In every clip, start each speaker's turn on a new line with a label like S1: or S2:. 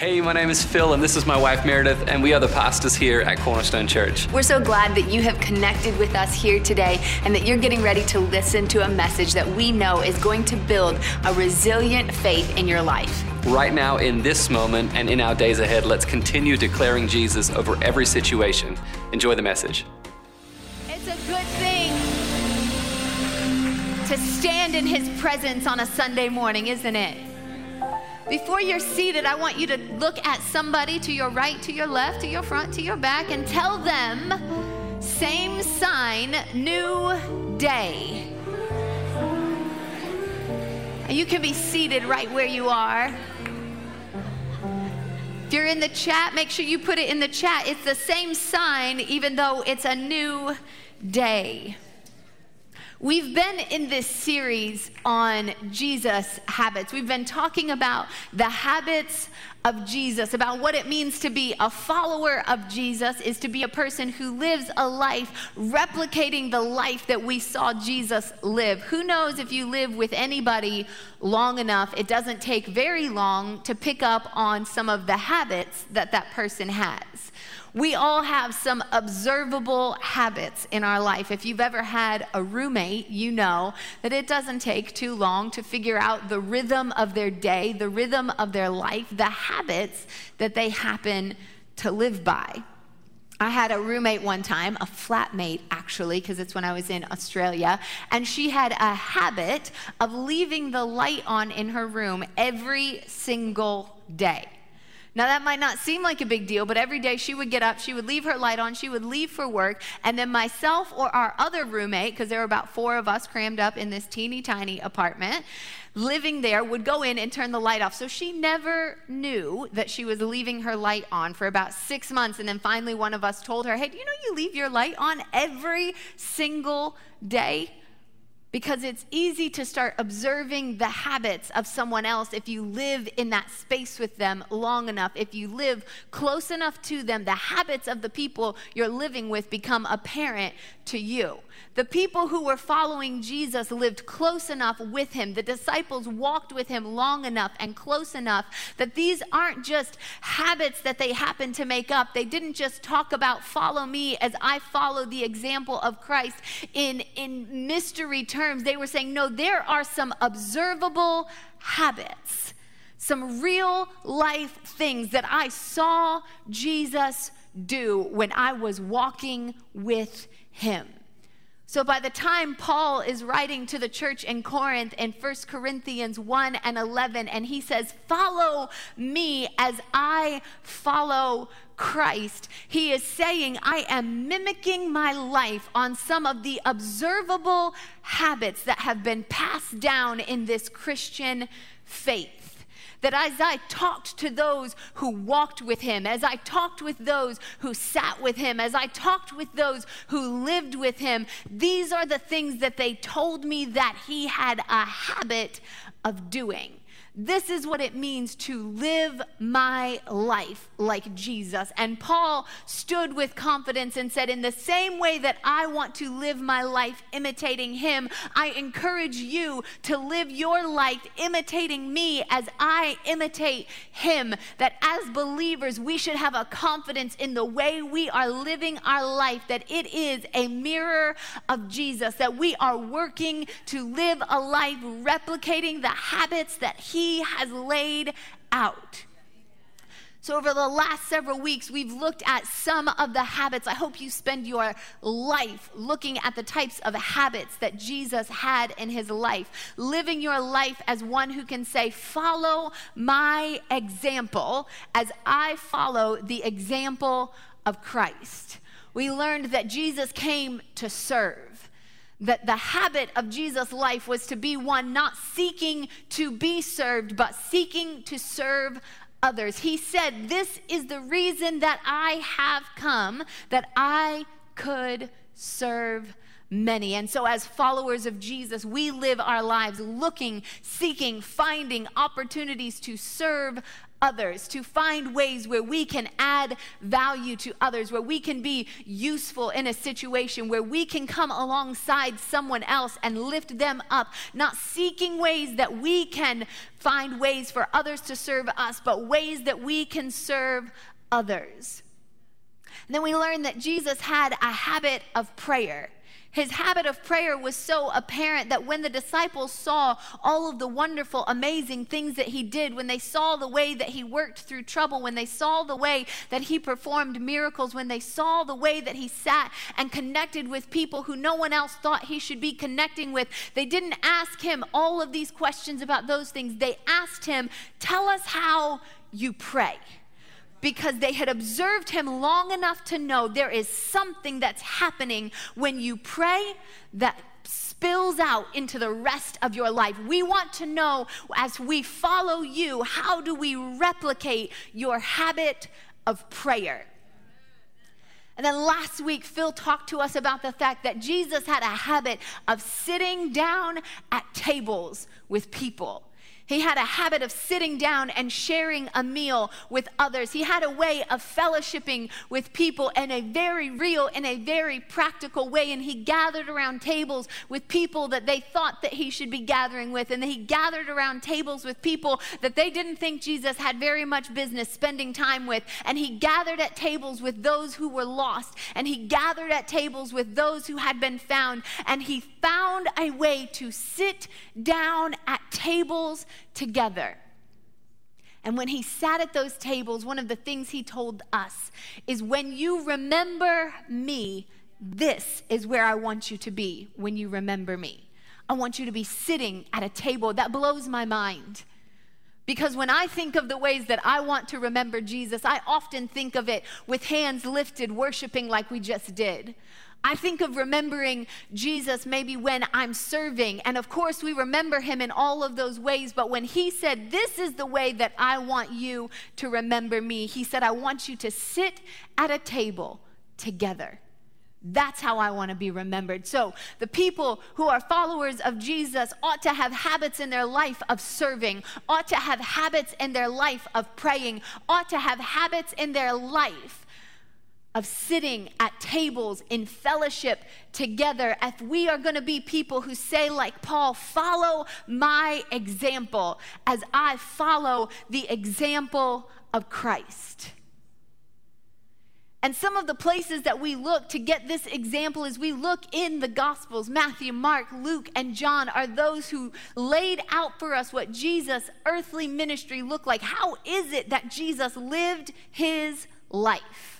S1: Hey, my name is Phil, and this is my wife Meredith, and we are the pastors here at Cornerstone Church.
S2: We're so glad that you have connected with us here today and that you're getting ready to listen to a message that we know is going to build a resilient faith in your life.
S1: Right now, in this moment, and in our days ahead, let's continue declaring Jesus over every situation. Enjoy the message.
S2: It's a good thing to stand in his presence on a Sunday morning, isn't it? Before you're seated, I want you to look at somebody to your right, to your left, to your front, to your back, and tell them, same sign, new day. And you can be seated right where you are. If you're in the chat, make sure you put it in the chat. It's the same sign, even though it's a new day. We've been in this series on Jesus habits. We've been talking about the habits of Jesus, about what it means to be a follower of Jesus, is to be a person who lives a life replicating the life that we saw Jesus live. Who knows if you live with anybody long enough, it doesn't take very long to pick up on some of the habits that that person has. We all have some observable habits in our life. If you've ever had a roommate, you know that it doesn't take too long to figure out the rhythm of their day, the rhythm of their life, the habits that they happen to live by. I had a roommate one time, a flatmate actually, because it's when I was in Australia, and she had a habit of leaving the light on in her room every single day. Now, that might not seem like a big deal, but every day she would get up, she would leave her light on, she would leave for work, and then myself or our other roommate, because there were about four of us crammed up in this teeny tiny apartment, living there, would go in and turn the light off. So she never knew that she was leaving her light on for about six months. And then finally, one of us told her, Hey, do you know you leave your light on every single day? Because it's easy to start observing the habits of someone else if you live in that space with them long enough. If you live close enough to them, the habits of the people you're living with become apparent to you. The people who were following Jesus lived close enough with him. The disciples walked with him long enough and close enough that these aren't just habits that they happen to make up. They didn't just talk about follow me as I follow the example of Christ in, in mystery terms. They were saying, no, there are some observable habits, some real life things that I saw Jesus do when I was walking with him. So by the time Paul is writing to the church in Corinth in 1 Corinthians 1 and 11, and he says, Follow me as I follow Christ, he is saying, I am mimicking my life on some of the observable habits that have been passed down in this Christian faith that as I talked to those who walked with him, as I talked with those who sat with him, as I talked with those who lived with him, these are the things that they told me that he had a habit of doing. This is what it means to live my life like Jesus. And Paul stood with confidence and said, In the same way that I want to live my life imitating him, I encourage you to live your life imitating me as I imitate him. That as believers, we should have a confidence in the way we are living our life, that it is a mirror of Jesus, that we are working to live a life replicating the habits that he has laid out. So, over the last several weeks, we've looked at some of the habits. I hope you spend your life looking at the types of habits that Jesus had in his life, living your life as one who can say, Follow my example as I follow the example of Christ. We learned that Jesus came to serve that the habit of Jesus' life was to be one not seeking to be served, but seeking to serve others. He said, This is the reason that I have come, that I could serve many. And so, as followers of Jesus, we live our lives looking, seeking, finding opportunities to serve others, to find ways where we can add value to others, where we can be useful in a situation, where we can come alongside someone else and lift them up, not seeking ways that we can find ways for others to serve us, but ways that we can serve others. And then we learn that Jesus had a habit of prayer. His habit of prayer was so apparent that when the disciples saw all of the wonderful, amazing things that he did, when they saw the way that he worked through trouble, when they saw the way that he performed miracles, when they saw the way that he sat and connected with people who no one else thought he should be connecting with, they didn't ask him all of these questions about those things. They asked him, Tell us how you pray because they had observed him long enough to know there is something that's happening when you pray that spills out into the rest of your life. We want to know as we follow you, how do we replicate your habit of prayer? And then last week, Phil talked to us about the fact that Jesus had a habit of sitting down at tables with people. He had a habit of sitting down and sharing a meal with others. He had a way of fellowshipping with people in a very real, in a very practical way. And he gathered around tables with people that they thought that he should be gathering with. And he gathered around tables with people that they didn't think Jesus had very much business spending time with. And he gathered at tables with those who were lost. And he gathered at tables with those who had been found. And he found a way to sit down at tables together. And when he sat at those tables, one of the things he told us is when you remember me, this is where I want you to be when you remember me. I want you to be sitting at a table. That blows my mind. Because when I think of the ways that I want to remember Jesus, I often think of it with hands lifted, worshiping like we just did. I think of remembering Jesus maybe when I'm serving. And of course, we remember him in all of those ways. But when he said, This is the way that I want you to remember me, he said, I want you to sit at a table together. That's how I want to be remembered. So, the people who are followers of Jesus ought to have habits in their life of serving, ought to have habits in their life of praying, ought to have habits in their life of sitting at tables in fellowship together, if we are going to be people who say, like Paul, follow my example as I follow the example of Christ. And some of the places that we look to get this example is we look in the Gospels. Matthew, Mark, Luke, and John are those who laid out for us what Jesus' earthly ministry looked like. How is it that Jesus lived his life?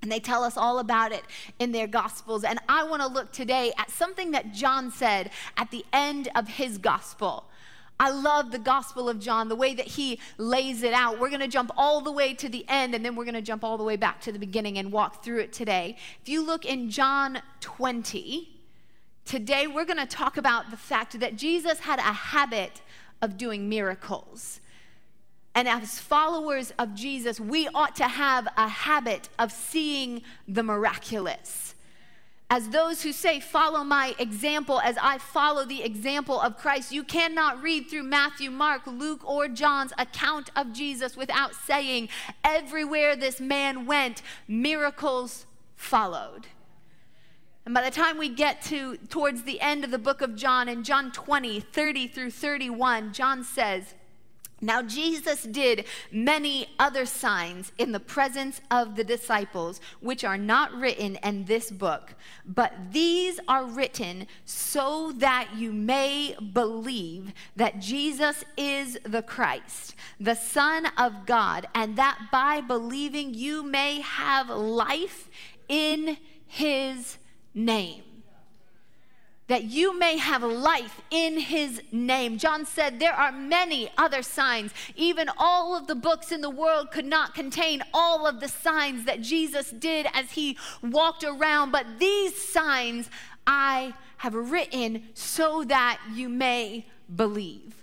S2: And they tell us all about it in their gospels. And I want to look today at something that John said at the end of his gospel. I love the Gospel of John, the way that he lays it out. We're going to jump all the way to the end, and then we're going to jump all the way back to the beginning and walk through it today. If you look in John 20, today we're going to talk about the fact that Jesus had a habit of doing miracles. And as followers of Jesus, we ought to have a habit of seeing the miraculous. As those who say, Follow my example as I follow the example of Christ, you cannot read through Matthew, Mark, Luke, or John's account of Jesus without saying, Everywhere this man went, miracles followed. And by the time we get to towards the end of the book of John, in John 20, 30 through 31, John says, now, Jesus did many other signs in the presence of the disciples, which are not written in this book, but these are written so that you may believe that Jesus is the Christ, the Son of God, and that by believing you may have life in his name that you may have life in his name. John said, There are many other signs. Even all of the books in the world could not contain all of the signs that Jesus did as he walked around, but these signs I have written so that you may believe.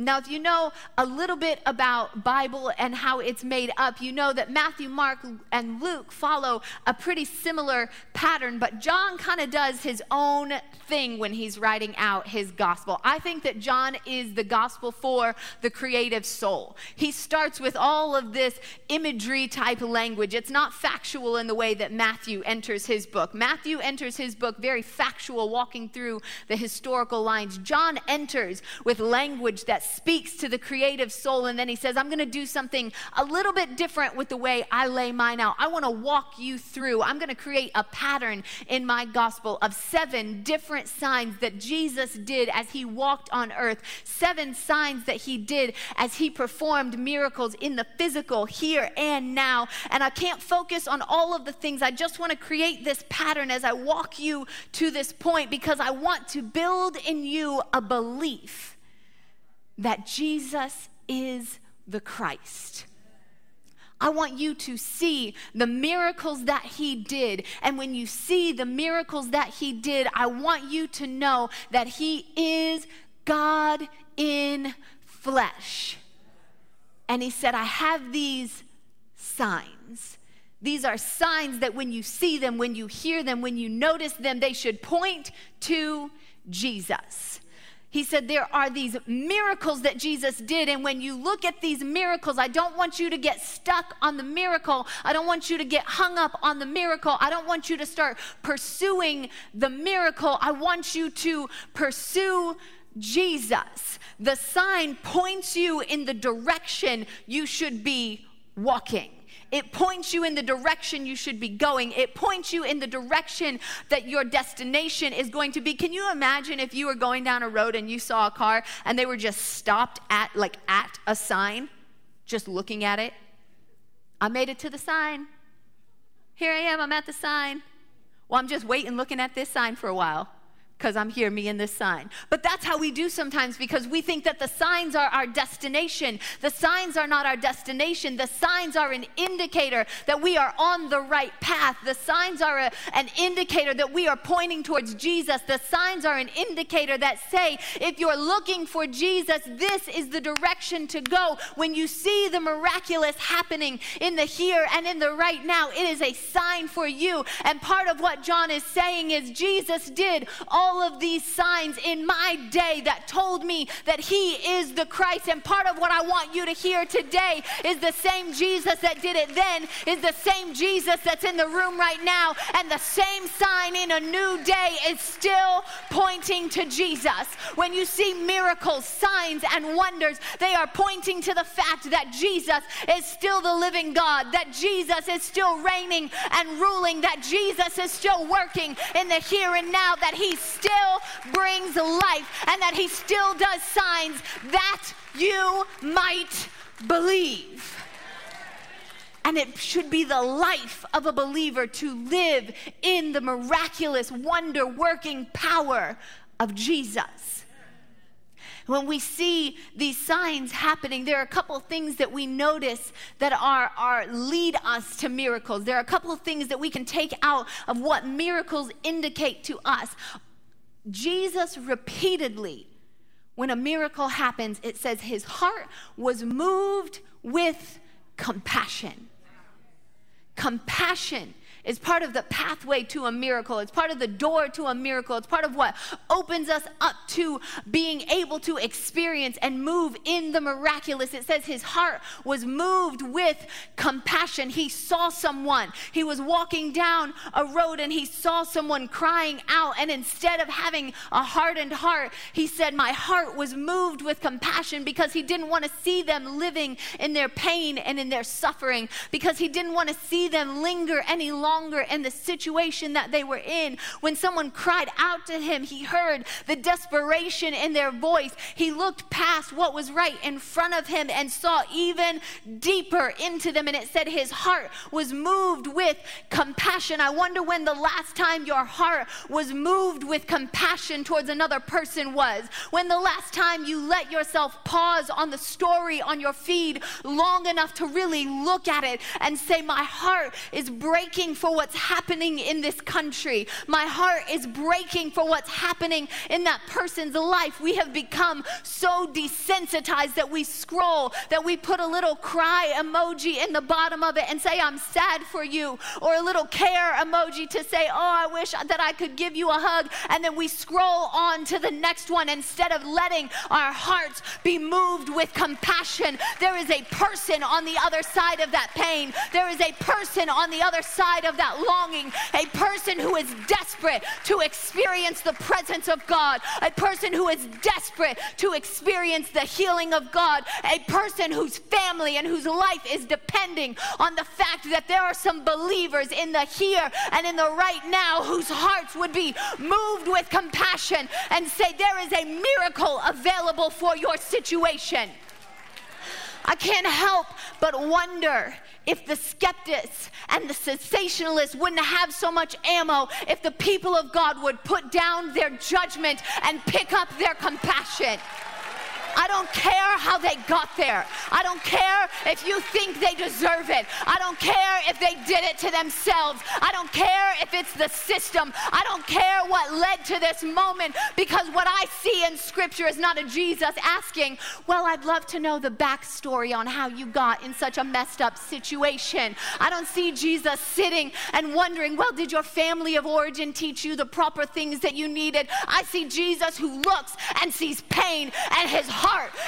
S2: Now, if you know a little bit about Bible and how it's made up, you know that Matthew, Mark, and Luke follow a pretty similar pattern, but John kind of does his own thing when he's writing out his gospel. I think that John is the gospel for the creative soul. He starts with all of this imagery type language. It's not factual in the way that Matthew enters his book. Matthew enters his book very factual, walking through the historical lines. John enters with language that speaks to the creative soul, and then he says, I'm going to do something a little bit different with the way I lay mine out. I want to walk you through. I'm going to create a pattern in my gospel of seven different signs that Jesus did as he walked on earth, seven signs that he did as he performed miracles in the physical here and now. And I can't focus on all of the things. I just want to create this pattern as I walk you to this point because I want to build in you a belief that Jesus is the Christ. I want you to see the miracles that he did. And when you see the miracles that he did, I want you to know that he is God in flesh. And he said, I have these signs. These are signs that when you see them, when you hear them, when you notice them, they should point to Jesus. He said, There are these miracles that Jesus did. And when you look at these miracles, I don't want you to get stuck on the miracle. I don't want you to get hung up on the miracle. I don't want you to start pursuing the miracle. I want you to pursue Jesus. The sign points you in the direction you should be walking. It points you in the direction you should be going. It points you in the direction that your destination is going to be. Can you imagine if you were going down a road and you saw a car and they were just stopped at like at a sign, just looking at it? I made it to the sign. Here I am, I'm at the sign. Well, I'm just waiting looking at this sign for a while because I'm here, me and this sign. But that's how we do sometimes because we think that the signs are our destination. The signs are not our destination. The signs are an indicator that we are on the right path. The signs are a, an indicator that we are pointing towards Jesus. The signs are an indicator that say, if you're looking for Jesus, this is the direction to go. When you see the miraculous happening in the here and in the right now, it is a sign for you. And part of what John is saying is Jesus did all all of these signs in my day that told me that He is the Christ. And part of what I want you to hear today is the same Jesus that did it then is the same Jesus that's in the room right now. And the same sign in a new day is still pointing to Jesus. When you see miracles, signs, and wonders, they are pointing to the fact that Jesus is still the living God, that Jesus is still reigning and ruling, that Jesus is still working in the here and now, that He's still brings life and that he still does signs that you might believe. And it should be the life of a believer to live in the miraculous, wonder working power of Jesus. When we see these signs happening, there are a couple things that we notice that are, are lead us to miracles. There are a couple things that we can take out of what miracles indicate to us. Jesus repeatedly, when a miracle happens, it says his heart was moved with compassion. Compassion is part of the pathway to a miracle. It's part of the door to a miracle. It's part of what opens us up to being able to experience and move in the miraculous. It says his heart was moved with compassion. He saw someone. He was walking down a road and he saw someone crying out. And instead of having a hardened heart, he said, My heart was moved with compassion because he didn't want to see them living in their pain and in their suffering, because he didn't want to see them linger any longer longer in the situation that they were in. When someone cried out to him, he heard the desperation in their voice. He looked past what was right in front of him and saw even deeper into them. And it said his heart was moved with compassion. I wonder when the last time your heart was moved with compassion towards another person was. When the last time you let yourself pause on the story on your feed long enough to really look at it and say, My heart is breaking for what's happening in this country. My heart is breaking for what's happening in that person's life. We have become so desensitized that we scroll, that we put a little cry emoji in the bottom of it and say, I'm sad for you, or a little care emoji to say, Oh, I wish that I could give you a hug. And then we scroll on to the next one instead of letting our hearts be moved with compassion. There is a person on the other side of that pain. There is a person on the other side of that longing, a person who is desperate to experience the presence of God, a person who is desperate to experience the healing of God, a person whose family and whose life is depending on the fact that there are some believers in the here and in the right now whose hearts would be moved with compassion and say, There is a miracle available for your situation. I can't help but wonder if the skeptics and the sensationalists wouldn't have so much ammo if the people of God would put down their judgment and pick up their compassion. I don't care how they got there. I don't care if you think they deserve it. I don't care if they did it to themselves. I don't care if it's the system. I don't care what led to this moment because what I see in Scripture is not a Jesus asking, Well, I'd love to know the backstory on how you got in such a messed up situation. I don't see Jesus sitting and wondering, Well, did your family of origin teach you the proper things that you needed? I see Jesus who looks and sees pain and his heart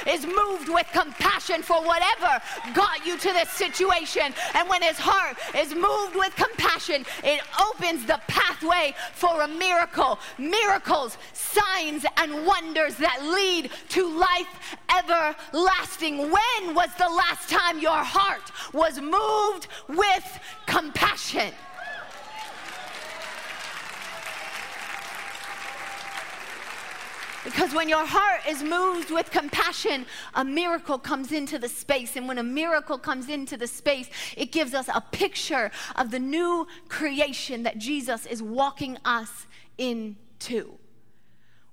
S2: is moved with compassion for whatever got you to this situation. And when his heart is moved with compassion, it opens the pathway for a miracle. Miracles, signs, and wonders that lead to life everlasting. When was the last time your heart was moved with compassion? Because when your heart is moved with compassion, a miracle comes into the space. And when a miracle comes into the space, it gives us a picture of the new creation that Jesus is walking us into.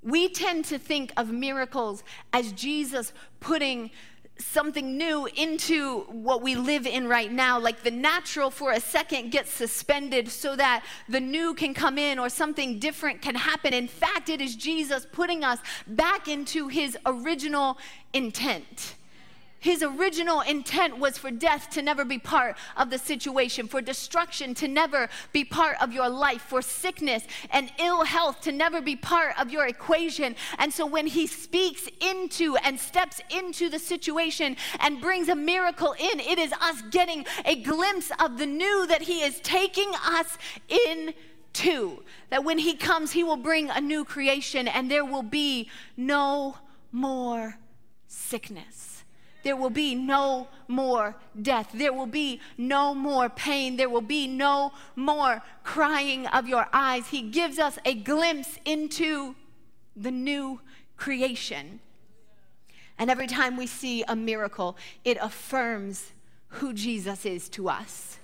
S2: We tend to think of miracles as Jesus putting something new into what we live in right now. Like the natural for a second gets suspended so that the new can come in or something different can happen. In fact, it is Jesus putting us back into his original intent. His original intent was for death to never be part of the situation, for destruction to never be part of your life, for sickness and ill health to never be part of your equation. And so when he speaks into and steps into the situation and brings a miracle in, it is us getting a glimpse of the new that he is taking us into. That when he comes, he will bring a new creation and there will be no more sickness. There will be no more death. There will be no more pain. There will be no more crying of your eyes. He gives us a glimpse into the new creation. And every time we see a miracle, it affirms who Jesus is to us.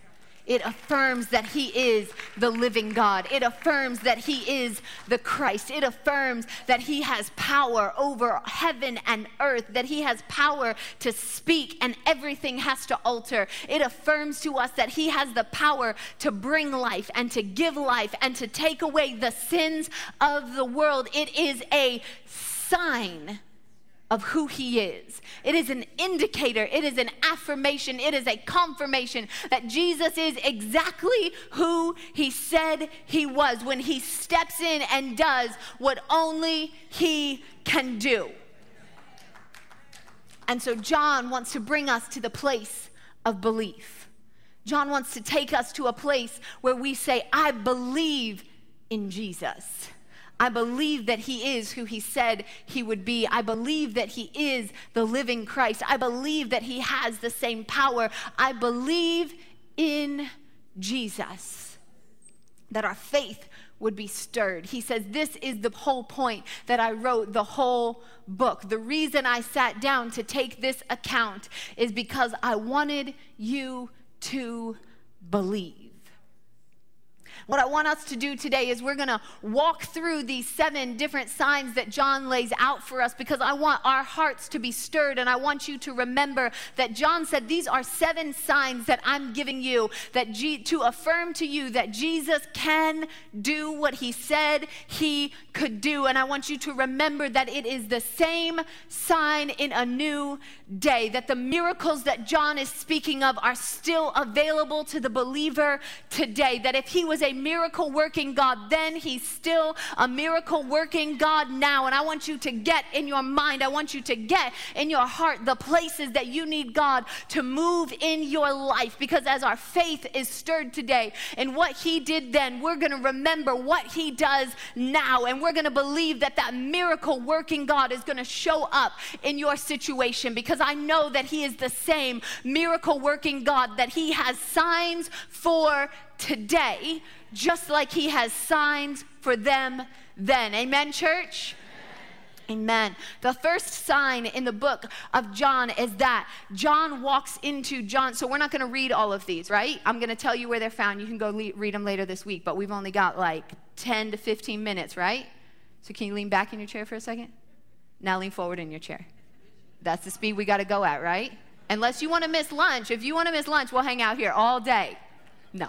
S2: It affirms that He is the living God. It affirms that He is the Christ. It affirms that He has power over heaven and earth, that He has power to speak and everything has to alter. It affirms to us that He has the power to bring life and to give life and to take away the sins of the world. It is a sign of who he is. It is an indicator, it is an affirmation, it is a confirmation that Jesus is exactly who he said he was when he steps in and does what only he can do. And so John wants to bring us to the place of belief. John wants to take us to a place where we say, I believe in Jesus. I believe that he is who he said he would be. I believe that he is the living Christ. I believe that he has the same power. I believe in Jesus. That our faith would be stirred. He says, This is the whole point that I wrote the whole book. The reason I sat down to take this account is because I wanted you to believe. What I want us to do today is we're going to walk through these seven different signs that John lays out for us because I want our hearts to be stirred and I want you to remember that John said these are seven signs that I'm giving you that G- to affirm to you that Jesus can do what he said he could do. And I want you to remember that it is the same sign in a new day that the miracles that John is speaking of are still available to the believer today that if he was a miracle working God then, He's still a miracle working God now. And I want you to get in your mind, I want you to get in your heart the places that you need God to move in your life. Because as our faith is stirred today and what He did then, we're going to remember what He does now. And we're going to believe that that miracle working God is going to show up in your situation because I know that He is the same miracle working God, that He has signs for today, just like He has signs for them then. Amen, church? Amen. The first sign in the book of John is that John walks into John. So we're not going to read all of these, right? I'm going to tell you where they're found. You can go le- read them later this week, but we've only got like 10 to 15 minutes, right? So can you lean back in your chair for a second? Now lean forward in your chair. That's the speed we got to go at, right? Unless you want to miss lunch. If you want to miss lunch, we'll hang out here all day. No.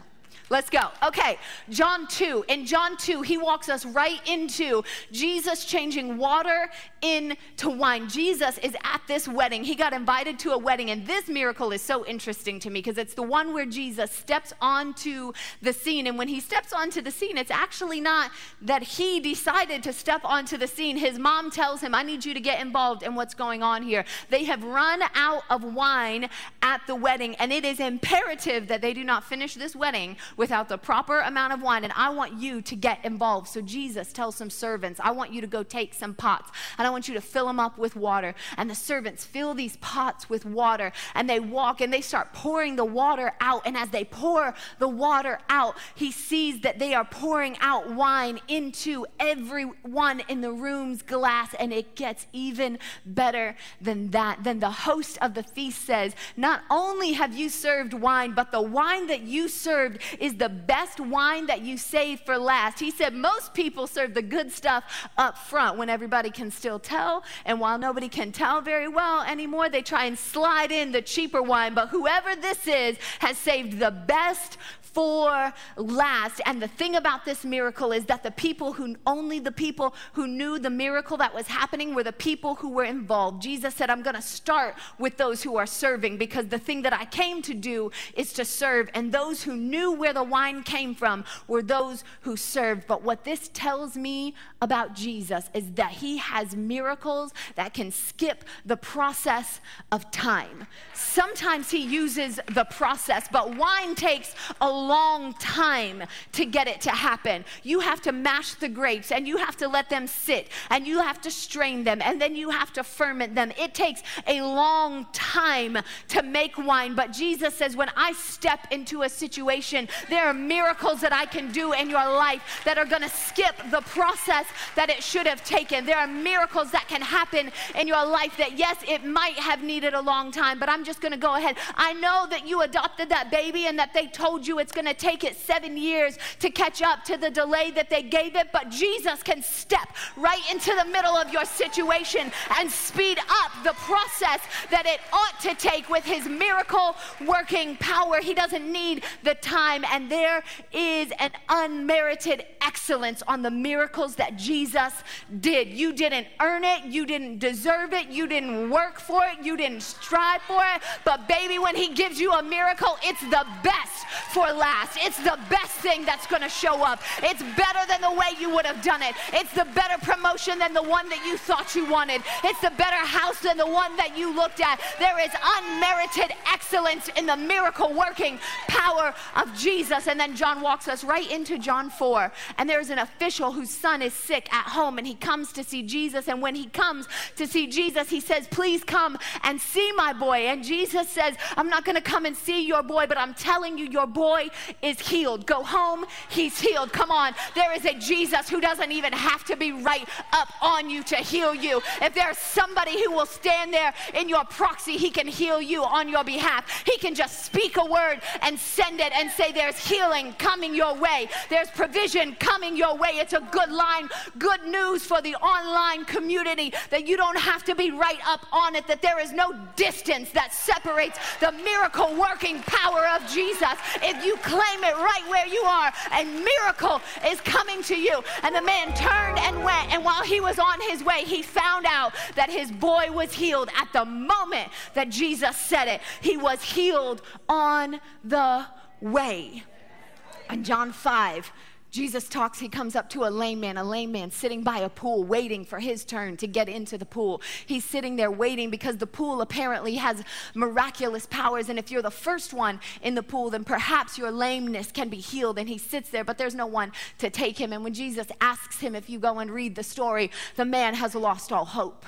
S2: Let's go. Okay, John 2. In John 2, he walks us right into Jesus changing water into wine. Jesus is at this wedding. He got invited to a wedding, and this miracle is so interesting to me because it's the one where Jesus steps onto the scene. And when he steps onto the scene, it's actually not that he decided to step onto the scene. His mom tells him, I need you to get involved in what's going on here. They have run out of wine at the wedding, and it is imperative that they do not finish this wedding without the proper amount of wine, and I want you to get involved. So Jesus tells some servants, I want you to go take some pots, and I want you to fill them up with water. And the servants fill these pots with water, and they walk and they start pouring the water out. And as they pour the water out, he sees that they are pouring out wine into everyone in the room's glass, and it gets even better than that. Then the host of the feast says, Not only have you served wine, but the wine that you served is the best wine that you save for last. He said most people serve the good stuff up front when everybody can still tell. And while nobody can tell very well anymore, they try and slide in the cheaper wine. But whoever this is has saved the best for last. And the thing about this miracle is that the people who, only the people who knew the miracle that was happening were the people who were involved. Jesus said, I'm going to start with those who are serving because the thing that I came to do is to serve. And those who knew where the wine came from were those who served. But what this tells me about Jesus is that he has miracles that can skip the process of time. Sometimes he uses the process, but wine takes a long time to get it to happen. You have to mash the grapes and you have to let them sit and you have to strain them and then you have to ferment them. It takes a long time to make wine, but Jesus says, when I step into a situation, there are miracles that I can do in your life that are going to skip the process that it should have taken. There are miracles that can happen in your life that, yes, it might have needed a long time, but I'm just going to go ahead. I know that you adopted that baby and that they told you it's going to take it seven years to catch up to the delay that they gave it, but Jesus can step right into the middle of your situation and speed up the process that it ought to take with his miracle working power. He doesn't need the time, and there is an unmerited excellence on the miracles that Jesus did. You didn't earn it, you didn't deserve it, you didn't work for it, you didn't strive for it, but baby, when he gives you a miracle, it's the best for last. It's the best thing that's going to show up. It's better than the way you would have done it. It's the better promotion than the one that you thought you wanted. It's the better house than the one that you looked at. There is unmerited excellence in the miracle working power of Jesus. And then John walks us right into John 4. And there's an official whose son is sick at home and he comes to see Jesus. And when he comes to see Jesus, he says, Please come and see my boy. And Jesus says, I'm not going to come and see your boy, but I'm telling you, your boy is healed. Go home, he's healed. Come on. There is a Jesus who doesn't even have to be right up on you to heal you. If there's somebody who will stand there in your proxy, he can heal you on your behalf. He can just speak a word and send it and say, There's healing coming your way, there's provision coming your way. It's a good line, good news for the online community that you don't have to be right up on it, that there is no distance that separates the miracle working power of Jesus. If you claim it right where you are, a miracle is coming to you. And the man turned and went, and while he was on his way, he found out that his boy was healed at the moment that Jesus said it. He was healed on the way. And John 5, Jesus talks, he comes up to a lame man, a lame man sitting by a pool, waiting for his turn to get into the pool. He's sitting there waiting because the pool apparently has miraculous powers. And if you're the first one in the pool, then perhaps your lameness can be healed. And he sits there, but there's no one to take him. And when Jesus asks him, if you go and read the story, the man has lost all hope.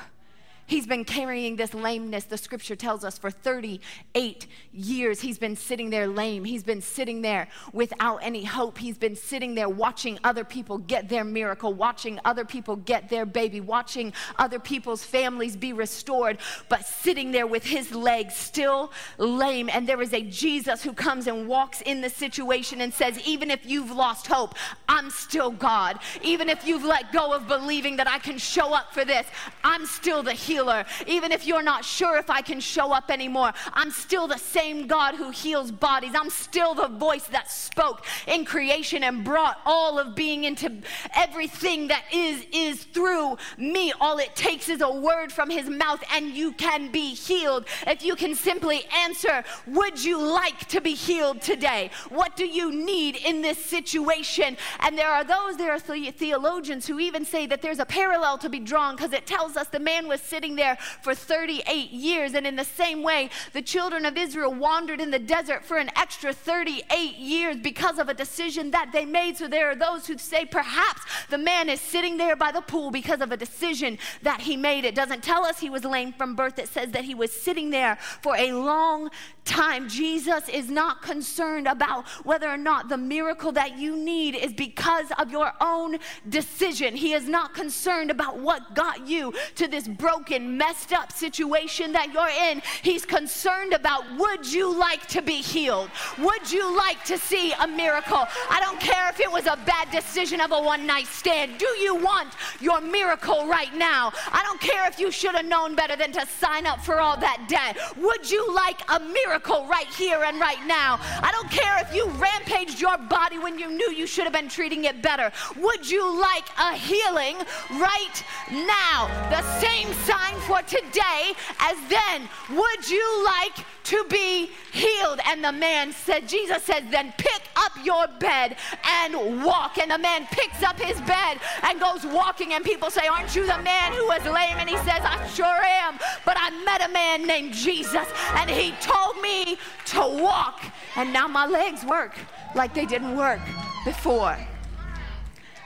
S2: He's been carrying this lameness, the scripture tells us, for 38 years. He's been sitting there lame. He's been sitting there without any hope. He's been sitting there watching other people get their miracle, watching other people get their baby, watching other people's families be restored, but sitting there with his legs still lame. And there is a Jesus who comes and walks in the situation and says, Even if you've lost hope, I'm still God. Even if you've let go of believing that I can show up for this, I'm still the healer healer. Even if you're not sure if I can show up anymore, I'm still the same God who heals bodies. I'm still the voice that spoke in creation and brought all of being into everything that is, is through me. All it takes is a word from his mouth, and you can be healed. If you can simply answer, Would you like to be healed today? What do you need in this situation? And there are those, there are theologians who even say that there's a parallel to be drawn because it tells us the man was sitting there for 38 years. And in the same way, the children of Israel wandered in the desert for an extra 38 years because of a decision that they made. So there are those who say perhaps the man is sitting there by the pool because of a decision that he made. It doesn't tell us he was lame from birth, it says that he was sitting there for a long time. Jesus is not concerned about whether or not the miracle that you need is because of your own decision. He is not concerned about what got you to this broken, messed up situation that you're in. He's concerned about would you like to be healed? Would you like to see a miracle? I don't care if it was a bad decision of a one night stand. Do you want your miracle right now? I don't care if you should have known better than to sign up for all that debt. Would you like a miracle? Miracle right here and right now. I don't care if you rampaged your body when you knew you should have been treating it better. Would you like a healing right now? The same sign for today as then. Would you like to be healed? And the man said, Jesus said, then pick up your bed and walk. And the man picks up his bed and goes walking. And people say, Aren't you the man who was lame? And he says, I sure am. But I met a man named Jesus, and he told me to walk. And now my legs work like they didn't work before.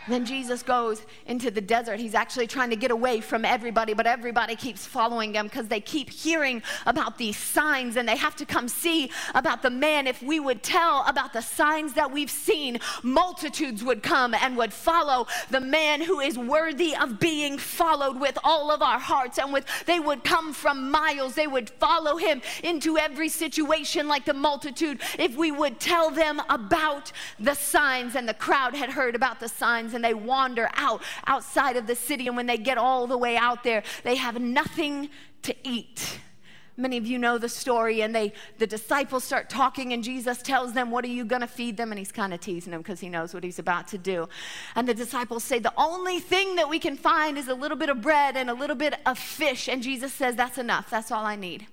S2: Then Jesus goes into the desert. He's actually trying to get away from everybody, but everybody keeps following him because they keep hearing about these signs and they have to come see about the man. If we would tell about the signs that we've seen, multitudes would come and would follow the man who is worthy of being followed with all of our hearts. And with they would come from miles, they would follow him into every situation like the multitude. If we would tell them about the signs, and the crowd had heard about the signs and they wander out outside of the city. And when they get all the way out there, they have nothing to eat. Many of you know the story, and they the disciples start talking, and Jesus tells them, What are you gonna feed them? And he's kind of teasing them because he knows what he's about to do. And the disciples say, The only thing that we can find is a little bit of bread and a little bit of fish. And Jesus says, That's enough, that's all I need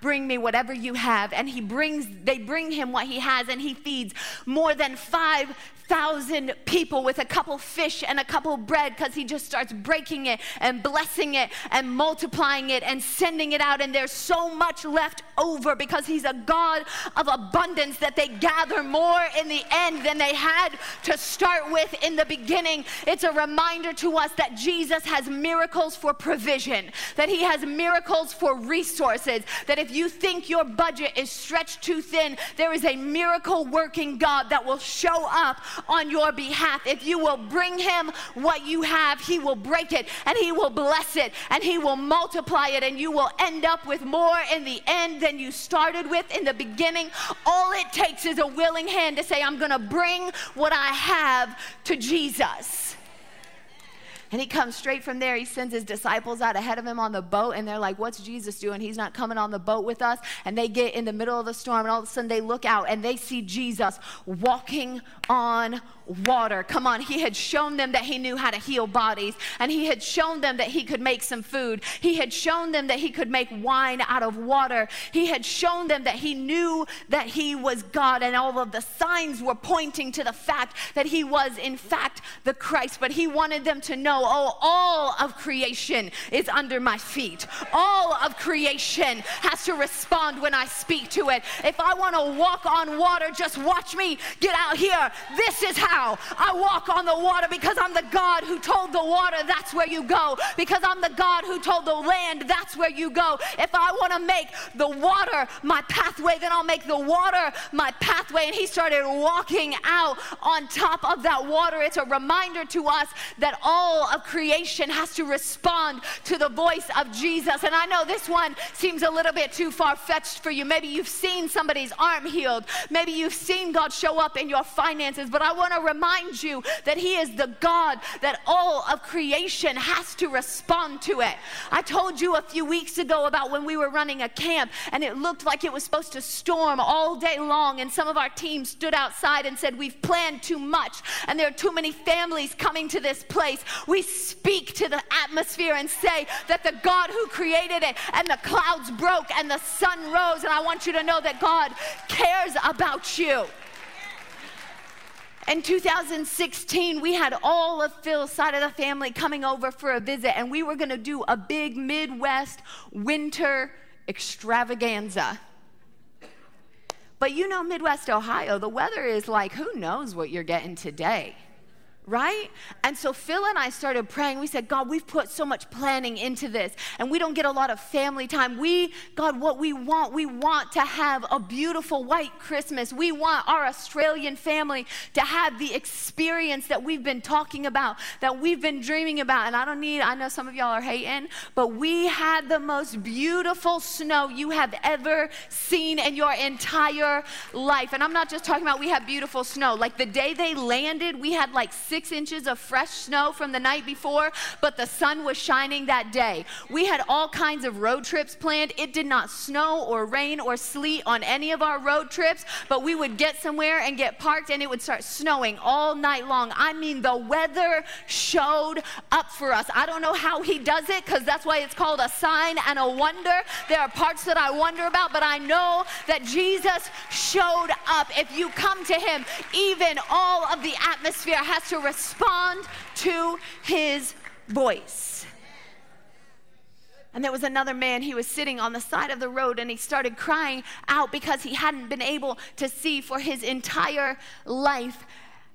S2: bring me whatever you have and he brings they bring him what he has and he feeds more than 5 thousand people with a couple fish and a couple bread because he just starts breaking it and blessing it and multiplying it and sending it out. And there's so much left over because he's a God of abundance that they gather more in the end than they had to start with in the beginning. It's a reminder to us that Jesus has miracles for provision, that he has miracles for resources, that if you think your budget is stretched too thin, there is a miracle working God that will show up on your behalf. If you will bring Him what you have, He will break it and He will bless it and He will multiply it, and you will end up with more in the end than you started with in the beginning. All it takes is a willing hand to say, I'm going to bring what I have to Jesus. And he comes straight from there. He sends his disciples out ahead of him on the boat, and they're like, What's Jesus doing? He's not coming on the boat with us. And they get in the middle of the storm, and all of a sudden they look out and they see Jesus walking on water. Come on, he had shown them that he knew how to heal bodies, and he had shown them that he could make some food. He had shown them that he could make wine out of water. He had shown them that he knew that he was God, and all of the signs were pointing to the fact that he was, in fact, the Christ. But he wanted them to know oh, all of creation is under my feet. All of creation has to respond when I speak to it. If I want to walk on water, just watch me get out here. This is how now. I walk on the water because I'm the God who told the water that's where you go. Because I'm the God who told the land that's where you go. If I want to make the water my pathway, then I'll make the water my pathway. And he started walking out on top of that water. It's a reminder to us that all of creation has to respond to the voice of Jesus. And I know this one seems a little bit too far fetched for you. Maybe you've seen somebody's arm healed. Maybe you've seen God show up in your finances. But I want to remind you that He is the God that all of creation has to respond to it. I told you a few weeks ago about when we were running a camp and it looked like it was supposed to storm all day long, and some of our team stood outside and said, We've planned too much, and there are too many families coming to this place. We speak to the atmosphere and say that the God who created it and the clouds broke and the sun rose, and I want you to know that God cares about you. In 2016, we had all of Phil's side of the family coming over for a visit, and we were going to do a big Midwest winter extravaganza. But you know, Midwest Ohio, the weather is like, who knows what you're getting today? Right? And so Phil and I started praying. We said, God, we've put so much planning into this, and we don't get a lot of family time. We, God, what we want, we want to have a beautiful white Christmas. We want our Australian family to have the experience that we've been talking about, that we've been dreaming about. And I don't need, I know some of y'all are hating, but we had the most beautiful snow you have ever seen in your entire life. And I'm not just talking about we have beautiful snow. Like the day they landed, we had like six six inches of fresh snow from the night before, but the sun was shining that day. We had all kinds of road trips planned. It did not snow or rain or sleet on any of our road trips, but we would get somewhere and get parked and it would start snowing all night long. I mean, the weather showed up for us. I don't know how he does it because that's why it's called a sign and a wonder. There are parts that I wonder about, but I know that Jesus showed up. If you come to him, even all of the atmosphere has to respond to his voice. And there was another man, he was sitting on the side of the road and he started crying out because he hadn't been able to see for his entire life.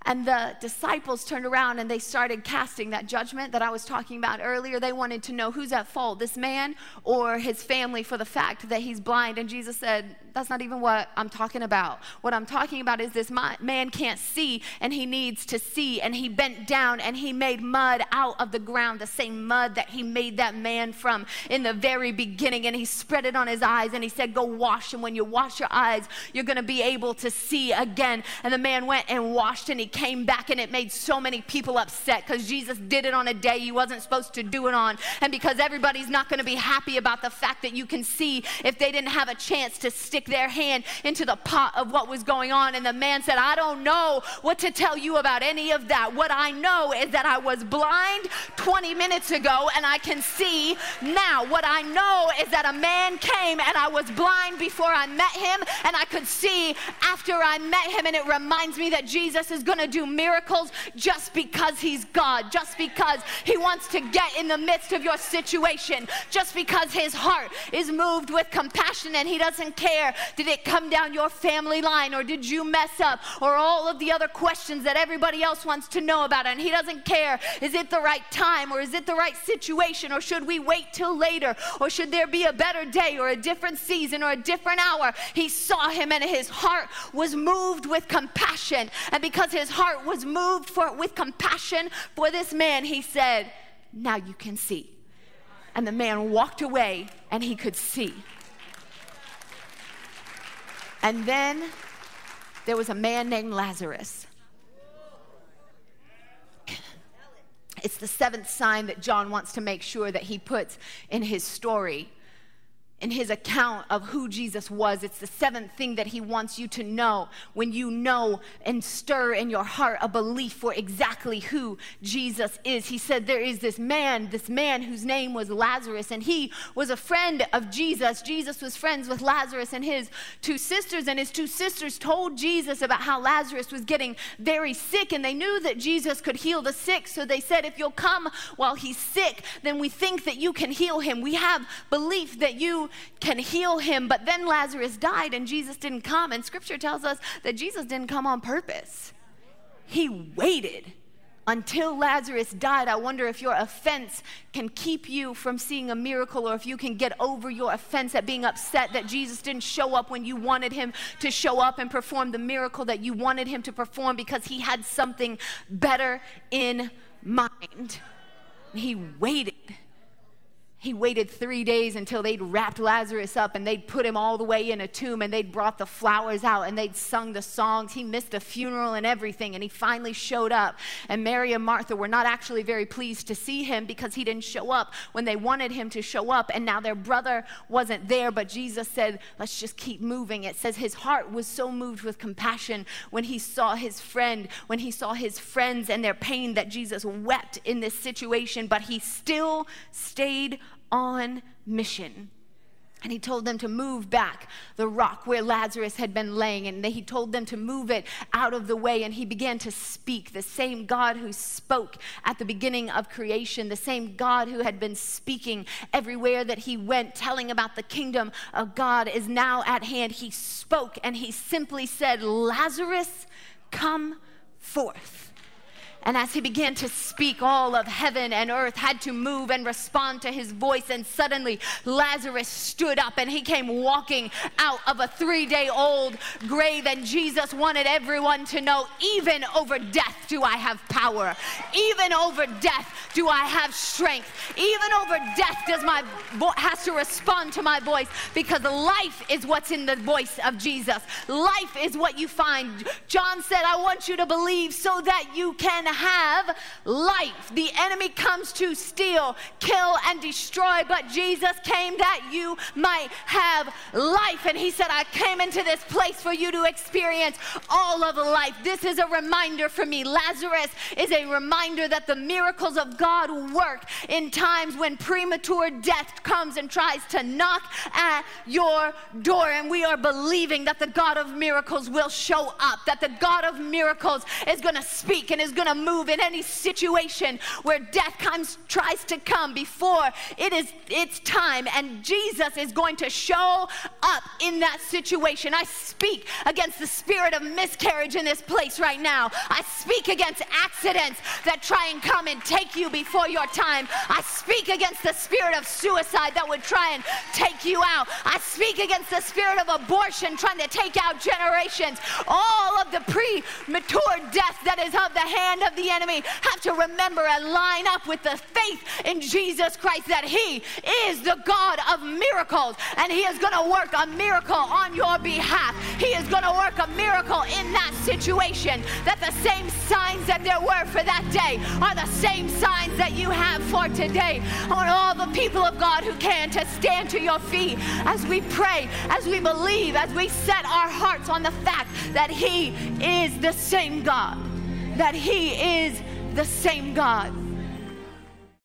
S2: And the disciples turned around and they started casting that judgment that I was talking about earlier. They wanted to know who's at fault, this man or his family, for the fact that he's blind. And Jesus said, that's not even what I'm talking about. What I'm talking about is this man can't see and he needs to see. And he bent down and he made mud out of the ground, the same mud that he made that man from in the very beginning. And he spread it on his eyes and he said, Go wash. And when you wash your eyes, you're going to be able to see again. And the man went and washed and he came back and it made so many people upset because Jesus did it on a day he wasn't supposed to do it on. And because everybody's not going to be happy about the fact that you can see if they didn't have a chance to stick their hand into the pot of what was going on. And the man said, I don't know what to tell you about any of that. What I know is that I was blind 20 minutes ago and I can see now. What I know is that a man came and I was blind before I met him and I could see after I met him. And it reminds me that Jesus is going to do miracles just because He's God, just because He wants to get in the midst of your situation, just because His heart is moved with compassion and He doesn't care. Did it come down your family line or did you mess up or all of the other questions that everybody else wants to know about? And He doesn't care. Is it the right time or is it the right situation or should we wait till later or should there be a better day or a different season or a different hour? He saw Him and His heart was moved with compassion. And because His heart was moved for, with compassion for this man, He said, Now you can see. And the man walked away and he could see. And then there was a man named Lazarus. It's the seventh sign that John wants to make sure that he puts in his story in his account of who Jesus was. It's the seventh thing that he wants you to know when you know and stir in your heart a belief for exactly who Jesus is. He said, There is this man, this man whose name was Lazarus, and he was a friend of Jesus. Jesus was friends with Lazarus and his two sisters, and his two sisters told Jesus about how Lazarus was getting very sick, and they knew that Jesus could heal the sick. So they said, If you'll come while he's sick, then we think that you can heal him. We have belief that you can heal him. But then Lazarus died and Jesus didn't come. And scripture tells us that Jesus didn't come on purpose, he waited until Lazarus died. I wonder if your offense can keep you from seeing a miracle or if you can get over your offense at being upset that Jesus didn't show up when you wanted him to show up and perform the miracle that you wanted him to perform because he had something better in mind. He waited he waited three days until they'd wrapped Lazarus up and they'd put him all the way in a tomb and they'd brought the flowers out and they'd sung the songs. He missed a funeral and everything and he finally showed up. And Mary and Martha were not actually very pleased to see him because he didn't show up when they wanted him to show up. And now their brother wasn't there, but Jesus said, Let's just keep moving. It says his heart was so moved with compassion when he saw his friend, when he saw his friends and their pain that Jesus wept in this situation, but he still stayed on mission. And he told them to move back the rock where Lazarus had been laying. And he told them to move it out of the way. And he began to speak. The same God who spoke at the beginning of creation, the same God who had been speaking everywhere that he went, telling about the kingdom of God, is now at hand. He spoke and he simply said, Lazarus, come forth. And as he began to speak, all of heaven and earth had to move and respond to his voice. And suddenly Lazarus stood up and he came walking out of a three day old grave. And Jesus wanted everyone to know even over death do I have power. Even over death do I have strength. Even over death does my vo- has to respond to my voice because life is what's in the voice of Jesus. Life is what you find. John said, I want you to believe so that you can have life. The enemy comes to steal, kill, and destroy, but Jesus came that you might have life. And he said, I came into this place for you to experience all of life. This is a reminder for me. Lazarus is a reminder that the miracles of God work in times when premature death comes and tries to knock at your door. And we are believing that the God of miracles will show up, that the God of miracles is going to speak and is going to move in any situation where death comes tries to come before it is its time and Jesus is going to show up in that situation. I speak against the spirit of miscarriage in this place right now. I speak against accidents that try and come and take you before your time. I speak against the spirit of suicide that would try and take you out. I speak against the spirit of abortion trying to take out generations. All of the premature death that is of the hand of the enemy have to remember and line up with the faith in Jesus Christ that He is the God of miracles and He is going to work a miracle on your behalf. He is going to work a miracle in that situation. That the same signs that there were for that day are the same signs that you have for today. On all the people of God who can to stand to your feet as we pray, as we believe, as we set our hearts on the fact that He is the same God that He is the same God.